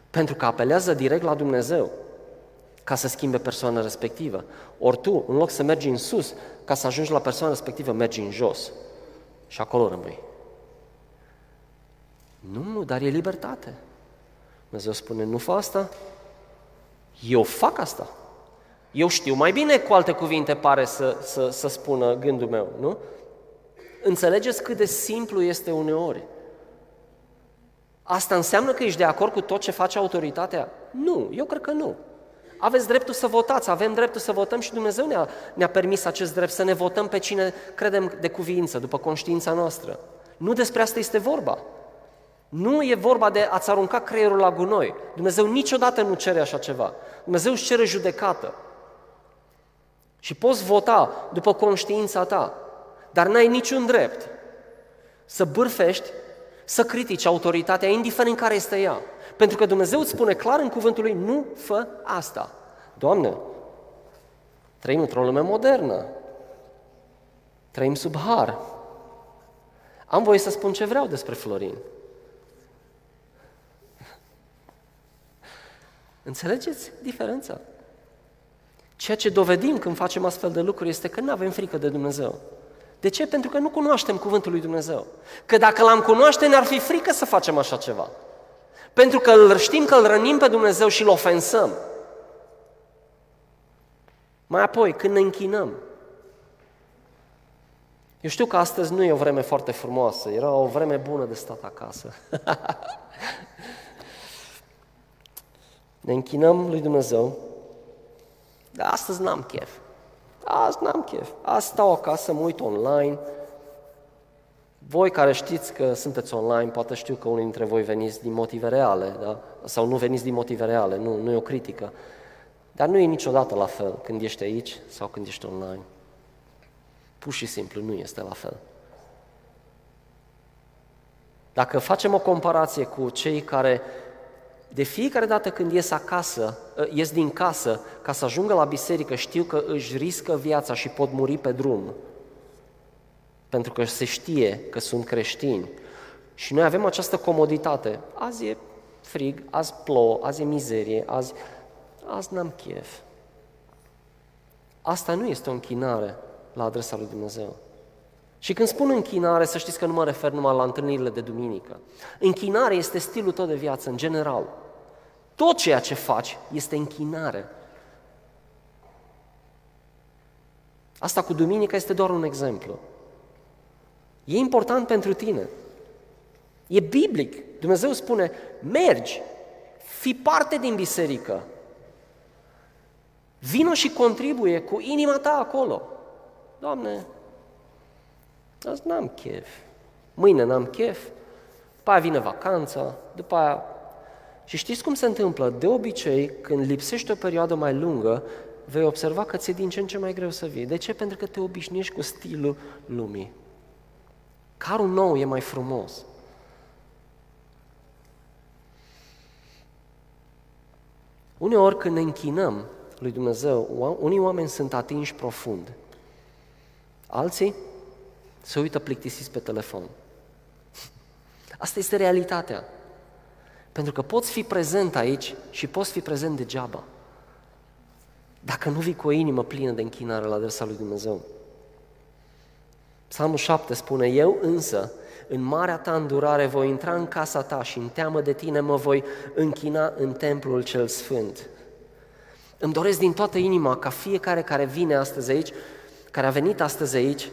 Pentru că apelează direct la Dumnezeu ca să schimbe persoana respectivă. Ori tu, în loc să mergi în sus, ca să ajungi la persoana respectivă, mergi în jos. Și acolo rămâi. Nu, dar e libertate. Dumnezeu spune, nu fă asta, eu fac asta. Eu știu mai bine, cu alte cuvinte pare să, să, să spună gândul meu, nu? Înțelegeți cât de simplu este uneori. Asta înseamnă că ești de acord cu tot ce face autoritatea? Nu, eu cred că nu. Aveți dreptul să votați, avem dreptul să votăm și Dumnezeu ne-a, ne-a permis acest drept să ne votăm pe cine credem de cuvință, după conștiința noastră. Nu despre asta este vorba. Nu e vorba de a-ți arunca creierul la gunoi. Dumnezeu niciodată nu cere așa ceva. Dumnezeu își cere judecată. Și poți vota după conștiința ta, dar n-ai niciun drept să bârfești, să critici autoritatea, indiferent care este ea. Pentru că Dumnezeu îți spune clar în cuvântul lui, nu fă asta. Doamne, trăim într-o lume modernă. Trăim sub har. Am voie să spun ce vreau despre Florin. Înțelegeți diferența? Ceea ce dovedim când facem astfel de lucruri este că nu avem frică de Dumnezeu. De ce? Pentru că nu cunoaștem cuvântul lui Dumnezeu. Că dacă l-am cunoaște, ne-ar fi frică să facem așa ceva. Pentru că îl știm că îl rănim pe Dumnezeu și îl ofensăm. Mai apoi, când ne închinăm. Eu știu că astăzi nu e o vreme foarte frumoasă, era o vreme bună de stat acasă. Ne închinăm lui Dumnezeu, dar astăzi n-am chef. Azi n-am chef. Azi stau acasă, mă uit online. Voi care știți că sunteți online, poate știu că unii dintre voi veniți din motive reale, da? sau nu veniți din motive reale, nu, nu e o critică. Dar nu e niciodată la fel când ești aici sau când ești online. Pur și simplu nu este la fel. Dacă facem o comparație cu cei care de fiecare dată când ies acasă, ă, ies din casă ca să ajungă la biserică, știu că își riscă viața și pot muri pe drum. pentru că se știe că sunt creștini. Și noi avem această comoditate. Azi e frig, azi plouă, azi e mizerie, azi, azi n-am chef. Asta nu este o închinare la adresa lui Dumnezeu. Și când spun închinare, să știți că nu mă refer numai la întâlnirile de duminică. Închinare este stilul tău de viață, în general. Tot ceea ce faci este închinare. Asta cu duminica este doar un exemplu. E important pentru tine. E biblic. Dumnezeu spune, mergi, fi parte din biserică. Vino și contribuie cu inima ta acolo. Doamne, azi n-am chef. Mâine n-am chef. După aia vine vacanța, după aia... Și știți cum se întâmplă? De obicei, când lipsești o perioadă mai lungă, vei observa că ți-e din ce în ce mai greu să vii. De ce? Pentru că te obișnuiești cu stilul lumii. Carul nou e mai frumos. Uneori când ne închinăm lui Dumnezeu, unii oameni sunt atinși profund. Alții se uită plictisiți pe telefon. Asta este realitatea. Pentru că poți fi prezent aici și poți fi prezent degeaba. Dacă nu vii cu o inimă plină de închinare la adresa lui Dumnezeu. Psalmul 7 spune, eu însă, în marea ta îndurare, voi intra în casa ta și în teamă de tine mă voi închina în templul cel sfânt. Îmi doresc din toată inima ca fiecare care vine astăzi aici, care a venit astăzi aici,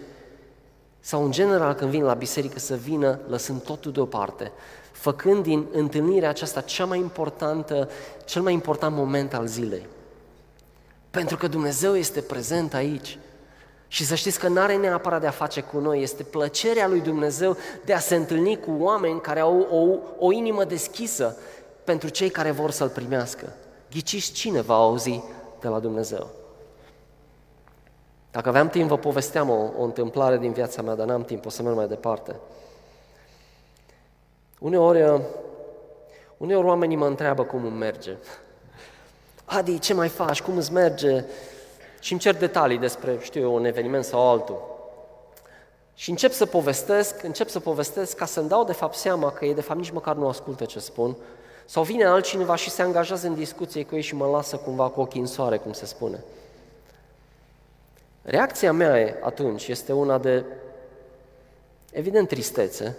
sau în general când vin la biserică să vină lăsând totul deoparte, făcând din întâlnirea aceasta cea mai importantă, cel mai important moment al zilei. Pentru că Dumnezeu este prezent aici. Și să știți că nu are neapărat de a face cu noi, este plăcerea lui Dumnezeu de a se întâlni cu oameni care au o, o inimă deschisă pentru cei care vor să-L primească. Ghiciți cine va auzi de la Dumnezeu? Dacă aveam timp, vă povesteam o, o întâmplare din viața mea, dar n-am timp, o să merg mai departe. Uneori, uneori oamenii mă întreabă cum îmi merge. Adi, ce mai faci? Cum îți merge? Și îmi cer detalii despre, știu eu, un eveniment sau altul. Și încep să povestesc, încep să povestesc ca să-mi dau de fapt seama că ei de fapt nici măcar nu ascultă ce spun, sau vine altcineva și se angajează în discuție cu ei și mă lasă cumva cu ochii în soare, cum se spune. Reacția mea atunci este una de, evident, tristețe,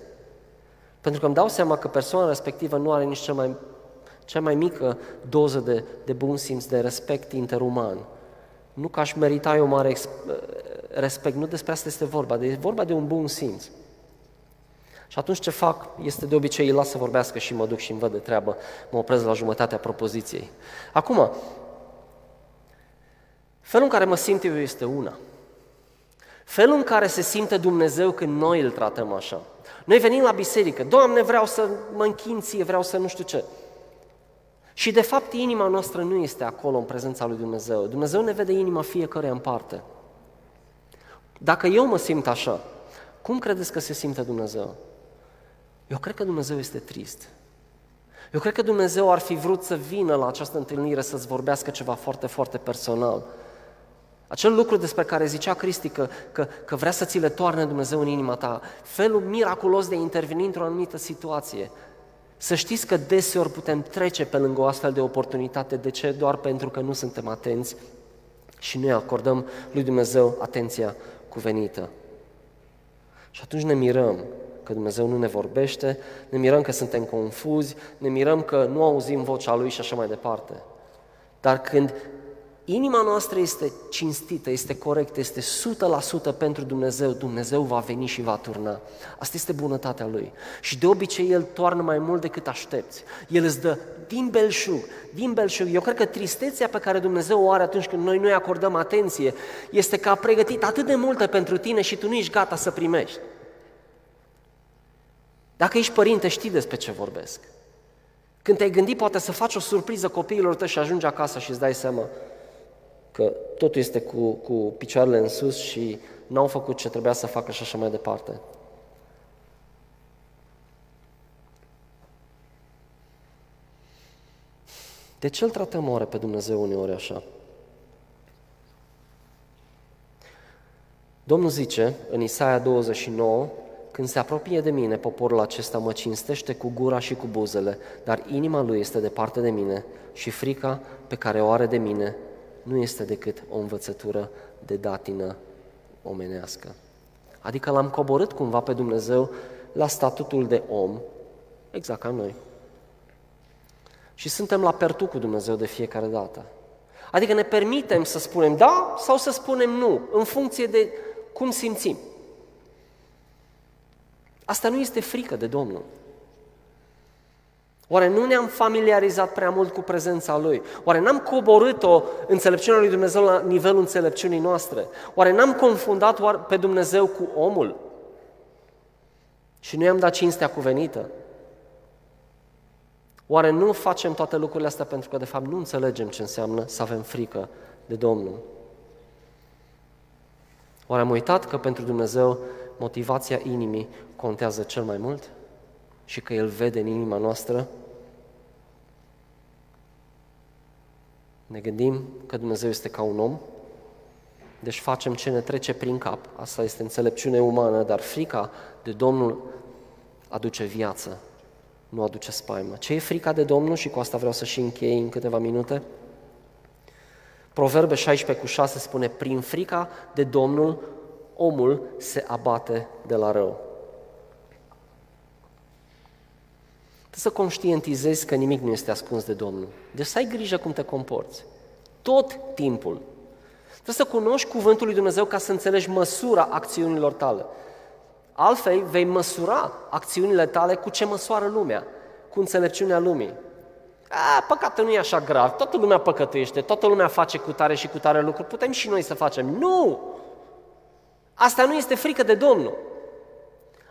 pentru că îmi dau seama că persoana respectivă nu are nici cea mai, cea mai mică doză de, de bun simț, de respect interuman. Nu că aș merita eu mare respect, nu despre asta este vorba, de, e vorba de un bun simț. Și atunci ce fac este de obicei îi las să vorbească și mă duc și îmi văd de treabă, mă opresc la jumătatea propoziției. Acum, felul în care mă simt eu este una. Felul în care se simte Dumnezeu când noi îl tratăm așa. Noi venim la biserică, Doamne, vreau să mă închin ție, vreau să nu știu ce. Și de fapt inima noastră nu este acolo în prezența lui Dumnezeu. Dumnezeu ne vede inima fiecare în parte. Dacă eu mă simt așa, cum credeți că se simte Dumnezeu? Eu cred că Dumnezeu este trist. Eu cred că Dumnezeu ar fi vrut să vină la această întâlnire să-ți vorbească ceva foarte, foarte personal. Acel lucru despre care zicea Cristi că, că, că vrea să ți le toarne Dumnezeu în inima ta, felul miraculos de a interveni într-o anumită situație, să știți că deseori putem trece pe lângă o astfel de oportunitate. De ce? Doar pentru că nu suntem atenți și noi acordăm lui Dumnezeu atenția cuvenită. Și atunci ne mirăm că Dumnezeu nu ne vorbește, ne mirăm că suntem confuzi, ne mirăm că nu auzim vocea Lui și așa mai departe. Dar când inima noastră este cinstită, este corectă, este 100% pentru Dumnezeu, Dumnezeu va veni și va turna. Asta este bunătatea Lui. Și de obicei El toarnă mai mult decât aștepți. El îți dă din belșug, din belșug. Eu cred că tristețea pe care Dumnezeu o are atunci când noi nu-i acordăm atenție este că a pregătit atât de multă pentru tine și tu nu ești gata să primești. Dacă ești părinte, știi despre ce vorbesc. Când te-ai gândit poate să faci o surpriză copiilor tăi și ajungi acasă și îți dai seama că totul este cu, cu picioarele în sus și n-au făcut ce trebuia să facă și așa mai departe. De ce îl tratăm oare pe Dumnezeu uneori așa? Domnul zice în Isaia 29, când se apropie de mine, poporul acesta mă cinstește cu gura și cu buzele, dar inima lui este departe de mine și frica pe care o are de mine nu este decât o învățătură de datină omenească. Adică l-am coborât cumva pe Dumnezeu la statutul de om, exact ca noi. Și suntem la pertu cu Dumnezeu de fiecare dată. Adică ne permitem să spunem da sau să spunem nu, în funcție de cum simțim. Asta nu este frică de Domnul. Oare nu ne-am familiarizat prea mult cu prezența Lui? Oare n-am coborât-o înțelepciunea lui Dumnezeu la nivelul înțelepciunii noastre? Oare n-am confundat pe Dumnezeu cu omul? Și nu i-am dat cinstea cuvenită? Oare nu facem toate lucrurile astea pentru că de fapt nu înțelegem ce înseamnă să avem frică de Domnul? Oare am uitat că pentru Dumnezeu motivația inimii contează cel mai mult? Și că El vede în inima noastră? Ne gândim că Dumnezeu este ca un om, deci facem ce ne trece prin cap. Asta este înțelepciune umană, dar frica de Domnul aduce viață, nu aduce spaimă. Ce e frica de Domnul? Și cu asta vreau să și închei în câteva minute. Proverbe 16 cu 6 spune, prin frica de Domnul omul se abate de la rău. Trebuie să conștientizezi că nimic nu este ascuns de Domnul. Deci să ai grijă cum te comporți. Tot timpul. Trebuie să cunoști cuvântul lui Dumnezeu ca să înțelegi măsura acțiunilor tale. Altfel vei măsura acțiunile tale cu ce măsoară lumea, cu înțelepciunea lumii. A, păcatul nu e așa grav, toată lumea păcătuiește, toată lumea face cu tare și cu tare lucruri, putem și noi să facem. Nu! Asta nu este frică de Domnul.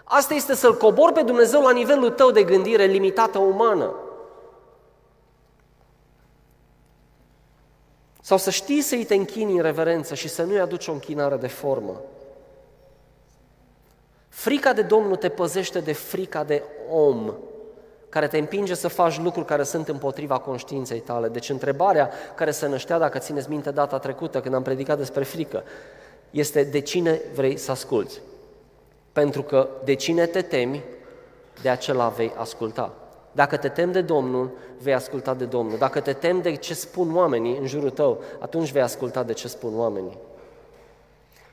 Asta este să-L cobor pe Dumnezeu la nivelul tău de gândire limitată umană. Sau să știi să-i te închini în reverență și să nu-i aduci o închinare de formă. Frica de Domnul te păzește de frica de om, care te împinge să faci lucruri care sunt împotriva conștiinței tale. Deci întrebarea care se năștea, dacă țineți minte data trecută, când am predicat despre frică, este de cine vrei să asculți. Pentru că de cine te temi, de acela vei asculta. Dacă te temi de Domnul, vei asculta de Domnul. Dacă te temi de ce spun oamenii în jurul tău, atunci vei asculta de ce spun oamenii.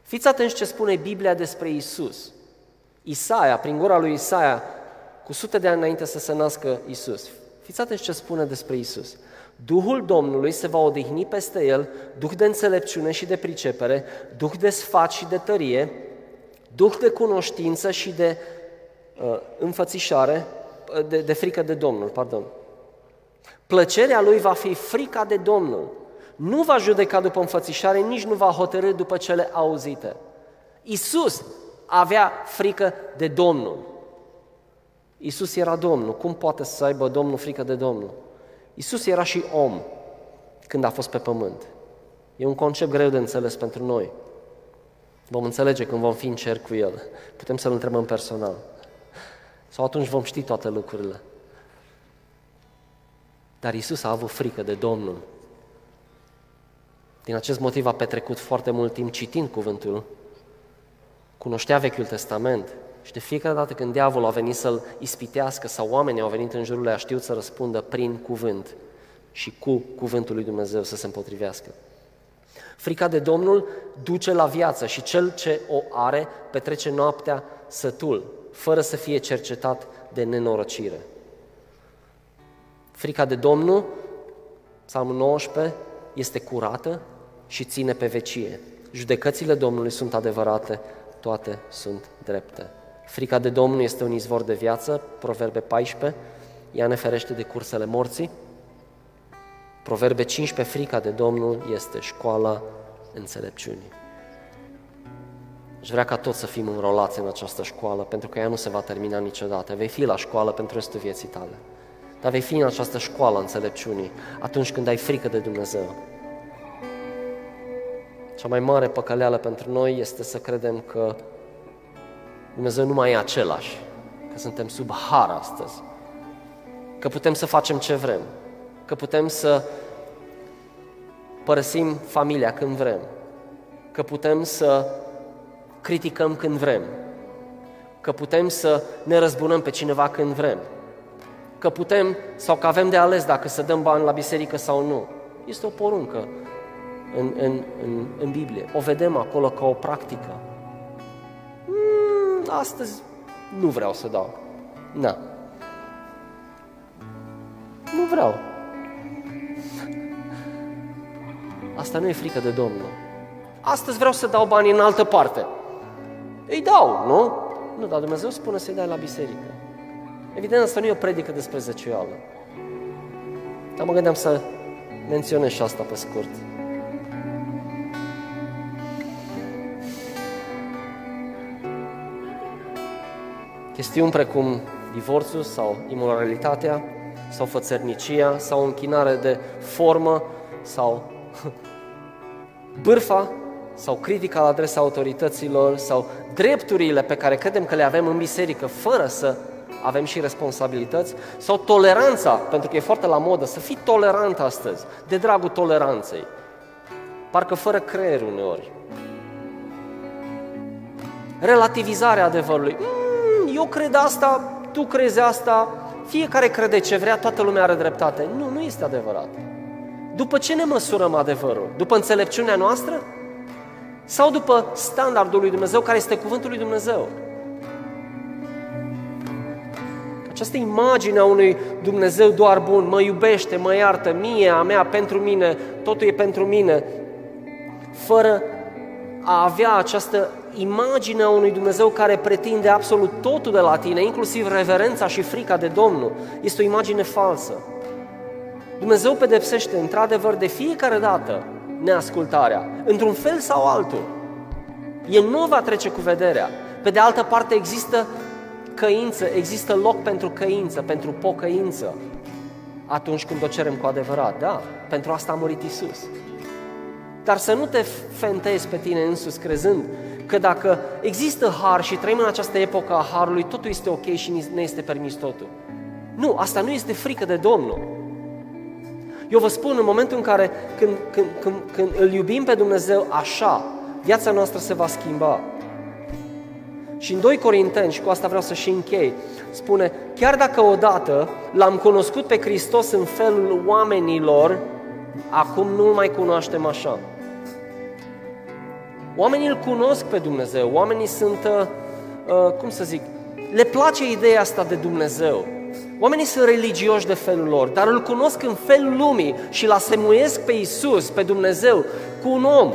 Fiți atenți ce spune Biblia despre Isus. Isaia, prin gura lui Isaia, cu sute de ani înainte să se nască Isus. Fiți atenți ce spune despre Isus. Duhul Domnului se va odihni peste el, duh de înțelepciune și de pricepere, duh de sfat și de tărie, duh de cunoștință și de uh, înfățișare, uh, de, de frică de Domnul, pardon. Plăcerea lui va fi frica de Domnul. Nu va judeca după înfățișare, nici nu va hotărâ după cele auzite. Isus avea frică de Domnul. Isus era Domnul. Cum poate să aibă Domnul frică de Domnul? Isus era și om când a fost pe pământ. E un concept greu de înțeles pentru noi. Vom înțelege când vom fi în cer cu El. Putem să-L întrebăm personal. Sau atunci vom ști toate lucrurile. Dar Isus a avut frică de Domnul. Din acest motiv a petrecut foarte mult timp citind cuvântul, cunoștea Vechiul Testament și de fiecare dată când diavolul a venit să-l ispitească sau oamenii au venit în jurul lui, a știut să răspundă prin cuvânt și cu cuvântul lui Dumnezeu să se împotrivească. Frica de Domnul duce la viață și cel ce o are petrece noaptea sătul, fără să fie cercetat de nenorocire. Frica de Domnul, Psalmul 19, este curată și ține pe vecie. Judecățile Domnului sunt adevărate, toate sunt drepte. Frica de Domnul este un izvor de viață, Proverbe 14, ea ne ferește de cursele morții. Proverbe 15, frica de Domnul este școala înțelepciunii. Aș vrea ca toți să fim înrolați în această școală, pentru că ea nu se va termina niciodată. Vei fi la școală pentru restul vieții tale. Dar vei fi în această școală înțelepciunii atunci când ai frică de Dumnezeu. Cea mai mare păcăleală pentru noi este să credem că Dumnezeu nu mai e același, că suntem sub har astăzi, că putem să facem ce vrem, că putem să părăsim familia când vrem, că putem să criticăm când vrem, că putem să ne răzbunăm pe cineva când vrem, că putem sau că avem de ales dacă să dăm bani la biserică sau nu. Este o poruncă în, în, în, în Biblie. O vedem acolo ca o practică. Mm, astăzi nu vreau să dau. Na. Nu vreau. Asta nu e frică de Domnul. Astăzi vreau să dau bani în altă parte. Îi dau, nu? Nu, dar Dumnezeu spune să-i dai la biserică. Evident, asta nu e o predică despre zecioală. Dar mă gândeam să menționez și asta pe scurt. Chestiuni precum divorțul sau imoralitatea sau fățărnicia sau închinare de formă sau bârfa sau critica la adresa autorităților sau drepturile pe care credem că le avem în biserică fără să avem și responsabilități sau toleranța, pentru că e foarte la modă să fii tolerant astăzi, de dragul toleranței. Parcă fără creier uneori. Relativizarea adevărului. Mm, eu cred asta, tu crezi asta, fiecare crede ce vrea, toată lumea are dreptate. Nu, nu este adevărat. După ce ne măsurăm adevărul? După înțelepciunea noastră? Sau după standardul lui Dumnezeu, care este cuvântul lui Dumnezeu? Această imagine a unui Dumnezeu doar bun, mă iubește, mă iartă, mie, a mea, pentru mine, totul e pentru mine, fără a avea această imagine a unui Dumnezeu care pretinde absolut totul de la tine, inclusiv reverența și frica de Domnul, este o imagine falsă. Dumnezeu pedepsește într-adevăr de fiecare dată neascultarea, într-un fel sau altul. El nu va trece cu vederea. Pe de altă parte există căință, există loc pentru căință, pentru pocăință. Atunci când o cerem cu adevărat, da, pentru asta a murit Isus. Dar să nu te fentezi pe tine însuți crezând că dacă există har și trăim în această epocă a harului, totul este ok și ne este permis totul. Nu, asta nu este frică de Domnul. Eu vă spun, în momentul în care când, când, când, când îl iubim pe Dumnezeu așa, viața noastră se va schimba. Și în 2 Corinteni, și cu asta vreau să și închei, spune, chiar dacă odată l-am cunoscut pe Hristos în felul oamenilor, acum nu-L mai cunoaștem așa. Oamenii îl cunosc pe Dumnezeu, oamenii sunt, uh, uh cum să zic, le place ideea asta de Dumnezeu. Oamenii sunt religioși de felul lor, dar îl cunosc în felul lumii și îl asemuiesc pe Isus, pe Dumnezeu, cu un om.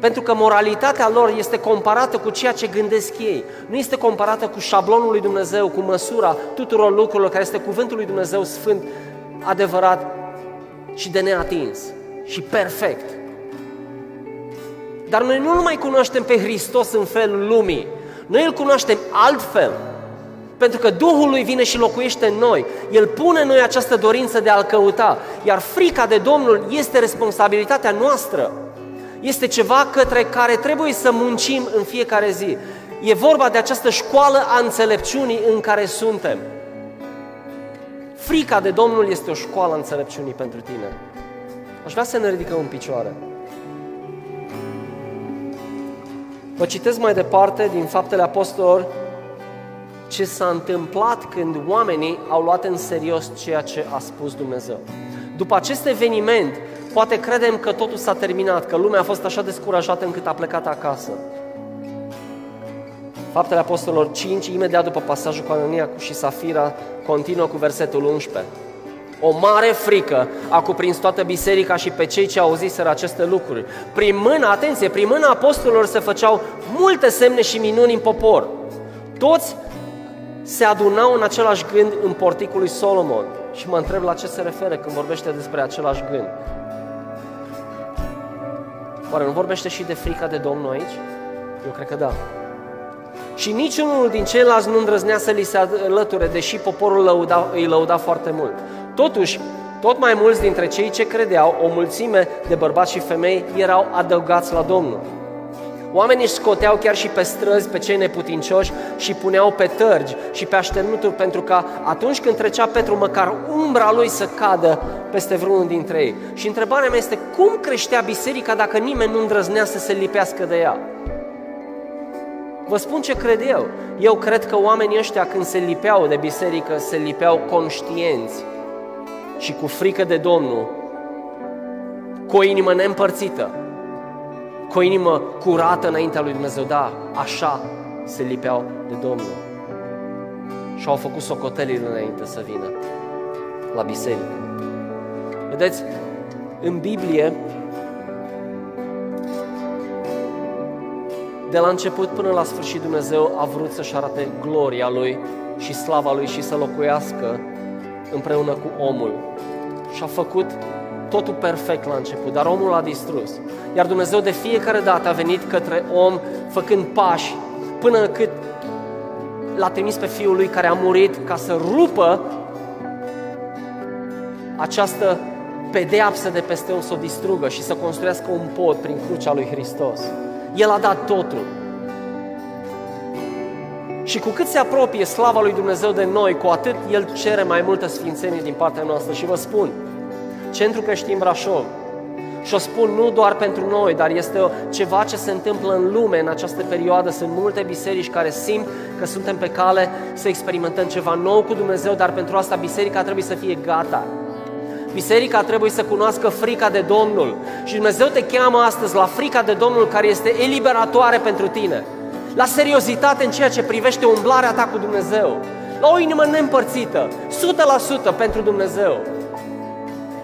Pentru că moralitatea lor este comparată cu ceea ce gândesc ei. Nu este comparată cu șablonul lui Dumnezeu, cu măsura tuturor lucrurilor care este cuvântul lui Dumnezeu sfânt, adevărat și de neatins și perfect. Dar noi nu mai cunoaștem pe Hristos în felul lumii. Noi îl cunoaștem altfel. Pentru că Duhul lui vine și locuiește în noi. El pune în noi această dorință de a-L căuta. Iar frica de Domnul este responsabilitatea noastră. Este ceva către care trebuie să muncim în fiecare zi. E vorba de această școală a înțelepciunii în care suntem. Frica de Domnul este o școală a înțelepciunii pentru tine. Aș vrea să ne ridicăm în picioare. Vă citesc mai departe din Faptele Apostolilor ce s-a întâmplat când oamenii au luat în serios ceea ce a spus Dumnezeu. După acest eveniment, poate credem că totul s-a terminat, că lumea a fost așa descurajată încât a plecat acasă. Faptele Apostolilor 5, imediat după pasajul cu Anania și Safira, continuă cu versetul 11. O mare frică a cuprins toată biserica și pe cei ce auziseră aceste lucruri. Prin mâna, atenție, prin mâna apostolilor se făceau multe semne și minuni în popor. Toți se adunau în același gând în porticul lui Solomon. Și mă întreb la ce se referă când vorbește despre același gând. Oare nu vorbește și de frica de Domnul aici? Eu cred că da. Și niciunul din ceilalți nu îndrăznea să li se alăture, deși poporul lăuda, îi lăuda foarte mult. Totuși, tot mai mulți dintre cei ce credeau, o mulțime de bărbați și femei, erau adăugați la Domnul. Oamenii își scoteau chiar și pe străzi pe cei neputincioși și puneau pe tărgi și pe așternuturi pentru ca atunci când trecea Petru măcar umbra lui să cadă peste vreunul dintre ei. Și întrebarea mea este cum creștea biserica dacă nimeni nu îndrăznea să se lipească de ea? Vă spun ce cred eu. Eu cred că oamenii ăștia când se lipeau de biserică, se lipeau conștienți și cu frică de Domnul, cu o inimă neîmpărțită, cu o inimă curată înaintea lui Dumnezeu. Da, așa se lipeau de Domnul. Și au făcut socotelile înainte să vină la biserică. Vedeți, în Biblie, de la început până la sfârșit Dumnezeu a vrut să-și arate gloria Lui și slava Lui și să locuiască împreună cu omul. Și a făcut totul perfect la început, dar omul a distrus. Iar Dumnezeu de fiecare dată a venit către om făcând pași până cât l-a trimis pe Fiul Lui care a murit ca să rupă această pedeapsă de peste om să o distrugă și să construiască un pod prin crucea lui Hristos. El a dat totul. Și cu cât se apropie slava lui Dumnezeu de noi, cu atât El cere mai multă sfințenie din partea noastră. Și vă spun, Centru Creștin Brașov, și o spun nu doar pentru noi, dar este ceva ce se întâmplă în lume în această perioadă. Sunt multe biserici care simt că suntem pe cale să experimentăm ceva nou cu Dumnezeu, dar pentru asta biserica trebuie să fie gata. Biserica trebuie să cunoască frica de Domnul. Și Dumnezeu te cheamă astăzi la frica de Domnul care este eliberatoare pentru tine. La seriozitate în ceea ce privește umblarea ta cu Dumnezeu. La o inimă neîmpărțită, 100% pentru Dumnezeu.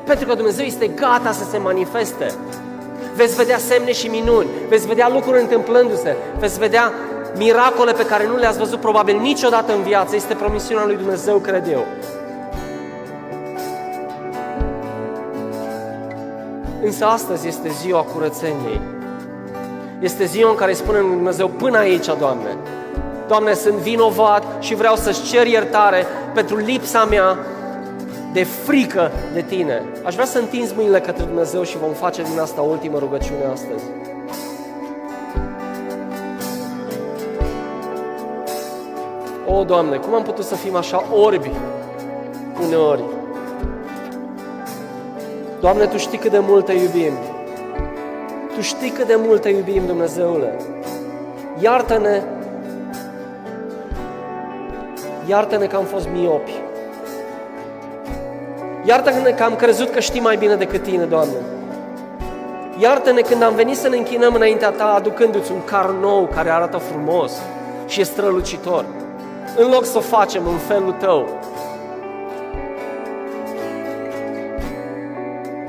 Pentru că Dumnezeu este gata să se manifeste. Veți vedea semne și minuni, veți vedea lucruri întâmplându-se, veți vedea miracole pe care nu le-ați văzut probabil niciodată în viață. Este promisiunea lui Dumnezeu, cred eu. Însă astăzi este ziua curățeniei. Este ziua în care spune Dumnezeu, până aici, Doamne. Doamne, sunt vinovat și vreau să-ți cer iertare pentru lipsa mea de frică de Tine. Aș vrea să întinzi mâinile către Dumnezeu și vom face din asta ultimă rugăciune astăzi. O, Doamne, cum am putut să fim așa orbi uneori? Doamne, Tu știi cât de mult Te iubim. Tu știi cât de mult Te iubim, Dumnezeule. Iartă-ne Iartă-ne că am fost miopi. Iartă-ne că am crezut că știi mai bine decât Tine, Doamne. Iartă-ne când am venit să ne închinăm înaintea Ta aducându-ți un car nou care arată frumos și e strălucitor. În loc să o facem în felul Tău,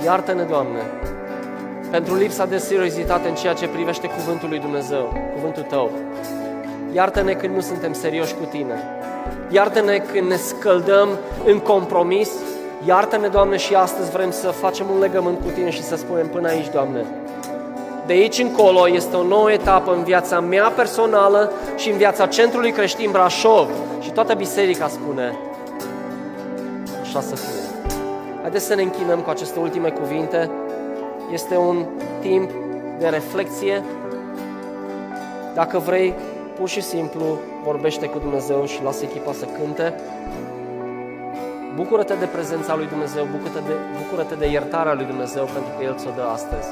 Iartă-ne, Doamne, pentru lipsa de seriozitate în ceea ce privește cuvântul lui Dumnezeu, cuvântul Tău. Iartă-ne când nu suntem serioși cu Tine. Iartă-ne când ne scăldăm în compromis. Iartă-ne, Doamne, și astăzi vrem să facem un legământ cu Tine și să spunem până aici, Doamne. De aici încolo este o nouă etapă în viața mea personală și în viața Centrului Creștin Brașov. Și toată biserica spune, așa să fie. Haideți să ne închinăm cu aceste ultime cuvinte. Este un timp de reflexie. Dacă vrei, pur și simplu vorbește cu Dumnezeu și lasă echipa să cânte. Bucură-te de prezența lui Dumnezeu, bucură-te de, bucură-te de iertarea lui Dumnezeu pentru că El ți-o dă astăzi.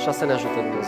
Și să ne ajută Dumnezeu.